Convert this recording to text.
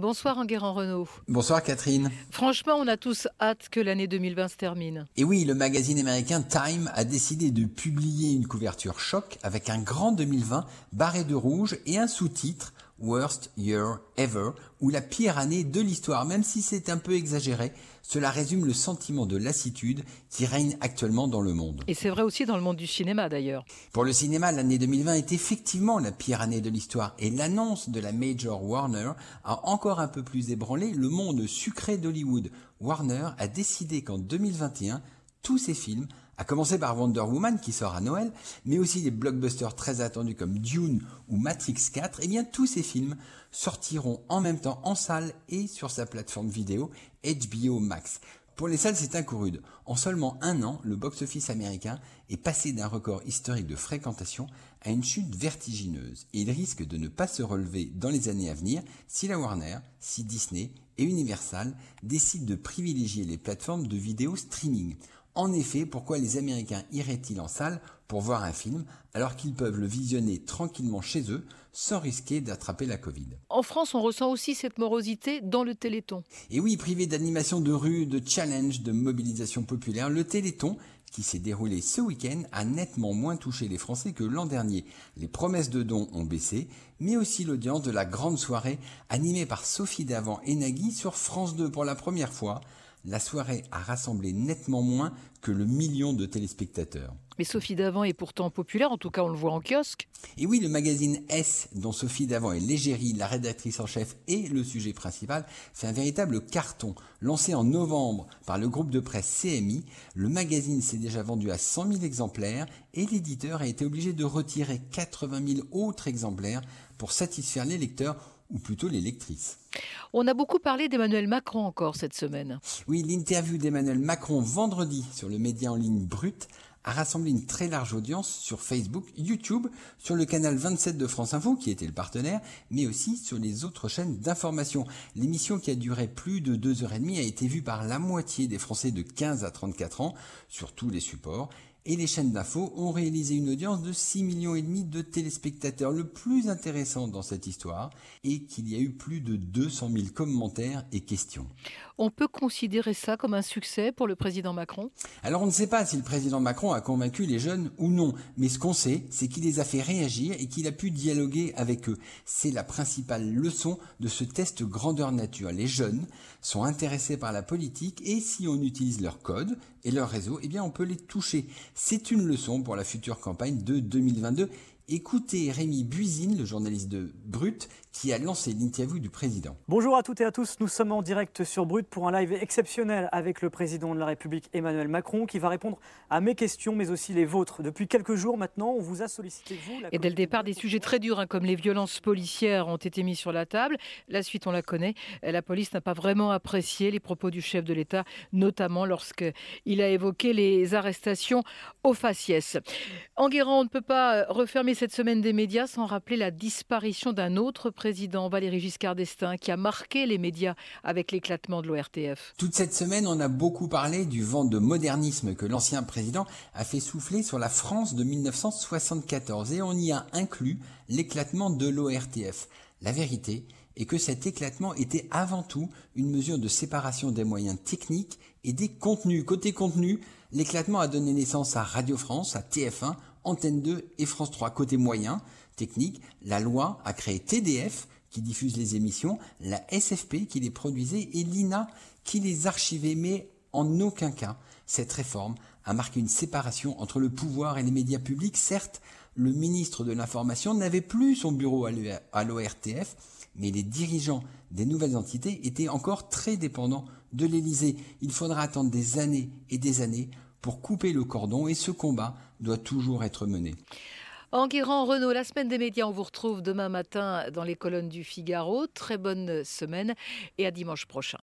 Bonsoir Enguerrand Renault. Bonsoir Catherine. Franchement, on a tous hâte que l'année 2020 se termine. Et oui, le magazine américain Time a décidé de publier une couverture choc avec un grand 2020 barré de rouge et un sous-titre Worst Year Ever, ou la pire année de l'histoire, même si c'est un peu exagéré, cela résume le sentiment de lassitude qui règne actuellement dans le monde. Et c'est vrai aussi dans le monde du cinéma d'ailleurs. Pour le cinéma, l'année 2020 est effectivement la pire année de l'histoire et l'annonce de la Major Warner a encore un peu plus ébranlé le monde sucré d'Hollywood. Warner a décidé qu'en 2021, tous ses films à commencer par Wonder Woman qui sort à Noël, mais aussi des blockbusters très attendus comme Dune ou Matrix 4, et eh bien tous ces films sortiront en même temps en salle et sur sa plateforme vidéo HBO Max. Pour les salles, c'est un coup rude. En seulement un an, le box-office américain est passé d'un record historique de fréquentation à une chute vertigineuse. Et il risque de ne pas se relever dans les années à venir si la Warner, si Disney et Universal décident de privilégier les plateformes de vidéo streaming. En effet, pourquoi les Américains iraient-ils en salle pour voir un film alors qu'ils peuvent le visionner tranquillement chez eux sans risquer d'attraper la Covid? En France, on ressent aussi cette morosité dans le Téléthon. Et oui, privé d'animation de rue, de challenge, de mobilisation populaire, le Téléthon qui s'est déroulé ce week-end a nettement moins touché les Français que l'an dernier. Les promesses de dons ont baissé, mais aussi l'audience de la grande soirée animée par Sophie Davant et Nagui sur France 2 pour la première fois la soirée a rassemblé nettement moins que le million de téléspectateurs. Mais Sophie Davant est pourtant populaire, en tout cas on le voit en kiosque. Et oui, le magazine S, dont Sophie Davant est l'égérie, la rédactrice en chef et le sujet principal, fait un véritable carton. Lancé en novembre par le groupe de presse CMI, le magazine s'est déjà vendu à 100 000 exemplaires et l'éditeur a été obligé de retirer 80 000 autres exemplaires pour satisfaire les lecteurs ou plutôt les lectrices. On a beaucoup parlé d'Emmanuel Macron encore cette semaine. Oui, l'interview d'Emmanuel Macron vendredi sur le média en ligne Brut a rassemblé une très large audience sur Facebook, YouTube, sur le canal 27 de France Info, qui était le partenaire, mais aussi sur les autres chaînes d'information. L'émission qui a duré plus de deux heures et demie a été vue par la moitié des Français de 15 à 34 ans sur tous les supports et les chaînes d'infos ont réalisé une audience de 6 millions et demi de téléspectateurs. Le plus intéressant dans cette histoire est qu'il y a eu plus de 200 000 commentaires et questions. On peut considérer ça comme un succès pour le président Macron? Alors on ne sait pas si le président Macron a convaincu les jeunes ou non, mais ce qu'on sait, c'est qu'il les a fait réagir et qu'il a pu dialoguer avec eux. C'est la principale leçon de ce test grandeur nature. Les jeunes sont intéressés par la politique et si on utilise leur code et leur réseau, eh bien on peut les toucher. C'est une leçon pour la future campagne de 2022 Écoutez Rémi Buisine, le journaliste de Brut, qui a lancé l'interview du président. Bonjour à toutes et à tous, nous sommes en direct sur Brut pour un live exceptionnel avec le président de la République Emmanuel Macron qui va répondre à mes questions mais aussi les vôtres. Depuis quelques jours maintenant, on vous a sollicité, vous. et dès le départ, des sujets très durs hein, comme les violences policières ont été mis sur la table. La suite, on la connaît. La police n'a pas vraiment apprécié les propos du chef de l'État, notamment lorsqu'il a évoqué les arrestations au faciès. Enguerrand, on ne peut pas refermer cette semaine des médias sans rappeler la disparition d'un autre président, Valéry Giscard d'Estaing, qui a marqué les médias avec l'éclatement de l'ORTF. Toute cette semaine, on a beaucoup parlé du vent de modernisme que l'ancien président a fait souffler sur la France de 1974 et on y a inclus l'éclatement de l'ORTF. La vérité est que cet éclatement était avant tout une mesure de séparation des moyens techniques et des contenus. Côté contenu, l'éclatement a donné naissance à Radio France, à TF1, Antenne 2 et France 3. Côté moyen, technique, la loi a créé TDF qui diffuse les émissions, la SFP qui les produisait et l'INA qui les archivait. Mais en aucun cas, cette réforme a marqué une séparation entre le pouvoir et les médias publics. Certes, le ministre de l'Information n'avait plus son bureau à l'ORTF, mais les dirigeants des nouvelles entités étaient encore très dépendants de l'Élysée. Il faudra attendre des années et des années pour couper le cordon et ce combat doit toujours être mené. Enguerrand Renault, la semaine des médias, on vous retrouve demain matin dans les colonnes du Figaro. Très bonne semaine et à dimanche prochain.